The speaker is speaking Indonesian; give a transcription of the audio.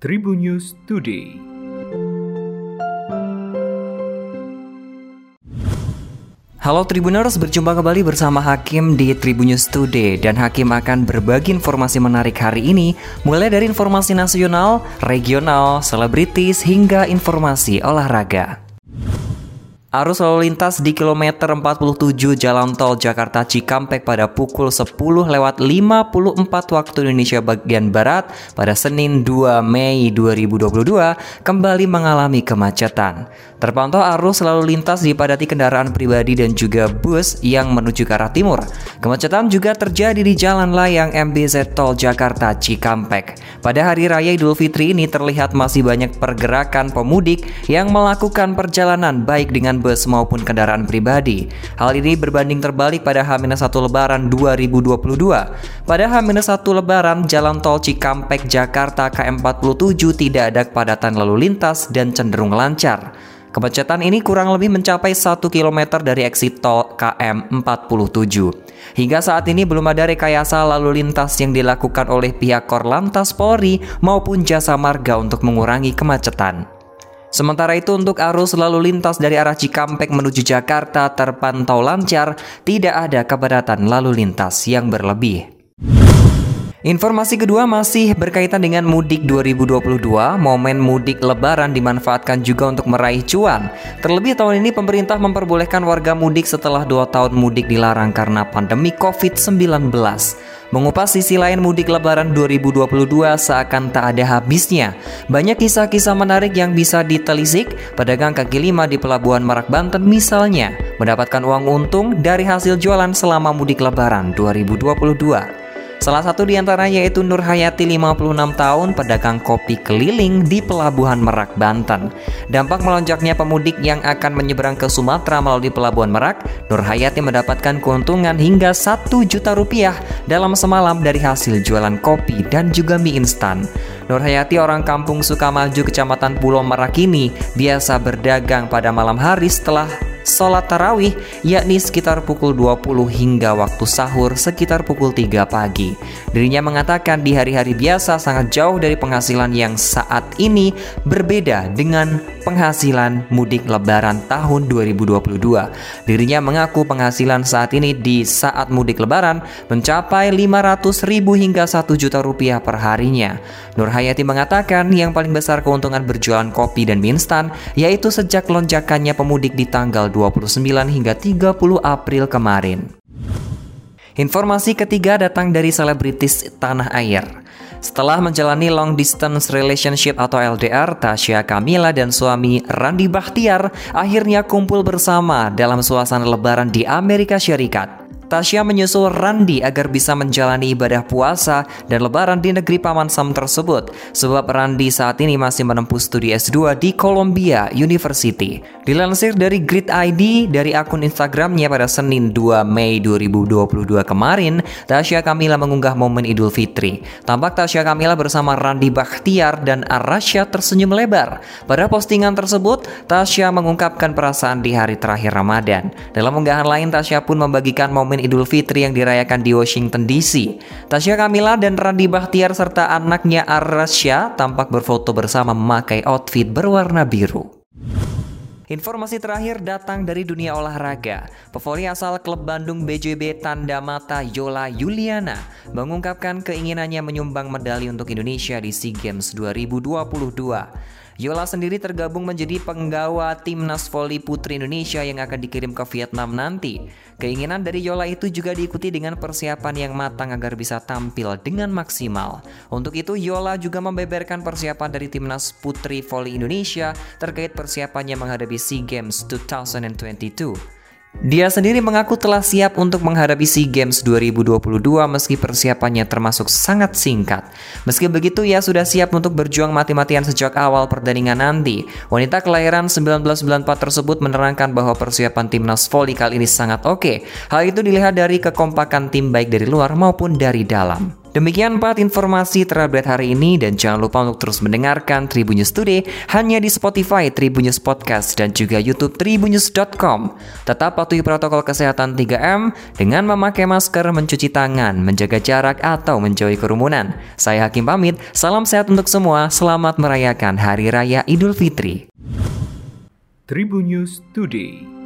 Tribun News Today. Halo Tribuners, berjumpa kembali bersama Hakim di Tribun News Today dan Hakim akan berbagi informasi menarik hari ini mulai dari informasi nasional, regional, selebritis hingga informasi olahraga. Arus lalu lintas di kilometer 47 Jalan Tol Jakarta Cikampek pada pukul 10 lewat 54 waktu Indonesia bagian Barat pada Senin 2 Mei 2022 kembali mengalami kemacetan. Terpantau arus lalu lintas dipadati kendaraan pribadi dan juga bus yang menuju ke arah timur. Kemacetan juga terjadi di Jalan Layang MBZ Tol Jakarta Cikampek. Pada hari raya Idul Fitri ini terlihat masih banyak pergerakan pemudik yang melakukan perjalanan baik dengan bus maupun kendaraan pribadi. Hal ini berbanding terbalik pada H-1 Lebaran 2022. Pada H-1 Lebaran, Jalan Tol Cikampek Jakarta KM47 tidak ada kepadatan lalu lintas dan cenderung lancar. Kemacetan ini kurang lebih mencapai 1 km dari exit tol KM47. Hingga saat ini belum ada rekayasa lalu lintas yang dilakukan oleh pihak Korlantas Polri maupun Jasa Marga untuk mengurangi kemacetan. Sementara itu untuk arus lalu lintas dari arah Cikampek menuju Jakarta terpantau lancar, tidak ada kepadatan lalu lintas yang berlebih. Informasi kedua masih berkaitan dengan mudik 2022. Momen mudik lebaran dimanfaatkan juga untuk meraih cuan. Terlebih tahun ini pemerintah memperbolehkan warga mudik setelah dua tahun mudik dilarang karena pandemi COVID-19. Mengupas sisi lain mudik lebaran 2022 seakan tak ada habisnya. Banyak kisah-kisah menarik yang bisa ditelisik. Pedagang kaki lima di Pelabuhan Merak Banten misalnya mendapatkan uang untung dari hasil jualan selama mudik lebaran 2022. Salah satu di antaranya yaitu Nur Hayati 56 tahun pedagang kopi keliling di Pelabuhan Merak, Banten. Dampak melonjaknya pemudik yang akan menyeberang ke Sumatera melalui Pelabuhan Merak, Nur Hayati mendapatkan keuntungan hingga 1 juta rupiah dalam semalam dari hasil jualan kopi dan juga mie instan. Nur Hayati orang kampung Sukamaju, Kecamatan Pulau Merak ini biasa berdagang pada malam hari setelah sholat tarawih yakni sekitar pukul 20 hingga waktu sahur sekitar pukul 3 pagi. Dirinya mengatakan di hari-hari biasa sangat jauh dari penghasilan yang saat ini berbeda dengan penghasilan mudik lebaran tahun 2022. Dirinya mengaku penghasilan saat ini di saat mudik lebaran mencapai 500 ribu hingga 1 juta rupiah per harinya. Nur Hayati mengatakan yang paling besar keuntungan berjualan kopi dan mie instan yaitu sejak lonjakannya pemudik di tanggal 29 hingga 30 April kemarin. Informasi ketiga datang dari selebritis tanah air. Setelah menjalani long distance relationship atau LDR, Tasya Kamila dan suami Randi Bahtiar akhirnya kumpul bersama dalam suasana lebaran di Amerika Syarikat. Tasya menyusul Randi agar bisa menjalani ibadah puasa dan lebaran di negeri Paman Sam tersebut sebab Randi saat ini masih menempuh studi S2 di Columbia University. Dilansir dari Grid ID dari akun Instagramnya pada Senin 2 Mei 2022 kemarin, Tasya Kamila mengunggah momen Idul Fitri. Tampak Tasya Kamila bersama Randi Bakhtiar dan Arasya tersenyum lebar. Pada postingan tersebut, Tasya mengungkapkan perasaan di hari terakhir Ramadan. Dalam unggahan lain, Tasya pun membagikan momen Idul Fitri yang dirayakan di Washington DC. Tasya Kamila dan Randi Bahtiar serta anaknya Arasya tampak berfoto bersama memakai outfit berwarna biru. Informasi terakhir datang dari dunia olahraga. Pevoli asal klub Bandung BJB Tanda Mata Yola Yuliana mengungkapkan keinginannya menyumbang medali untuk Indonesia di SEA Games 2022. Yola sendiri tergabung menjadi penggawa timnas voli putri Indonesia yang akan dikirim ke Vietnam nanti. Keinginan dari Yola itu juga diikuti dengan persiapan yang matang agar bisa tampil dengan maksimal. Untuk itu, Yola juga membeberkan persiapan dari timnas putri voli Indonesia terkait persiapannya menghadapi SEA Games 2022. Dia sendiri mengaku telah siap untuk menghadapi SEA Games 2022 meski persiapannya termasuk sangat singkat. Meski begitu, ia sudah siap untuk berjuang mati-matian sejak awal pertandingan nanti. Wanita kelahiran 1994 tersebut menerangkan bahwa persiapan timnas voli kali ini sangat oke. Hal itu dilihat dari kekompakan tim baik dari luar maupun dari dalam. Demikian empat informasi terupdate hari ini dan jangan lupa untuk terus mendengarkan Tribunnews Today hanya di Spotify Tribunnews Podcast dan juga YouTube tribunnews.com. Tetap patuhi protokol kesehatan 3M dengan memakai masker, mencuci tangan, menjaga jarak atau menjauhi kerumunan. Saya Hakim pamit, salam sehat untuk semua, selamat merayakan Hari Raya Idul Fitri. Tribunnews Today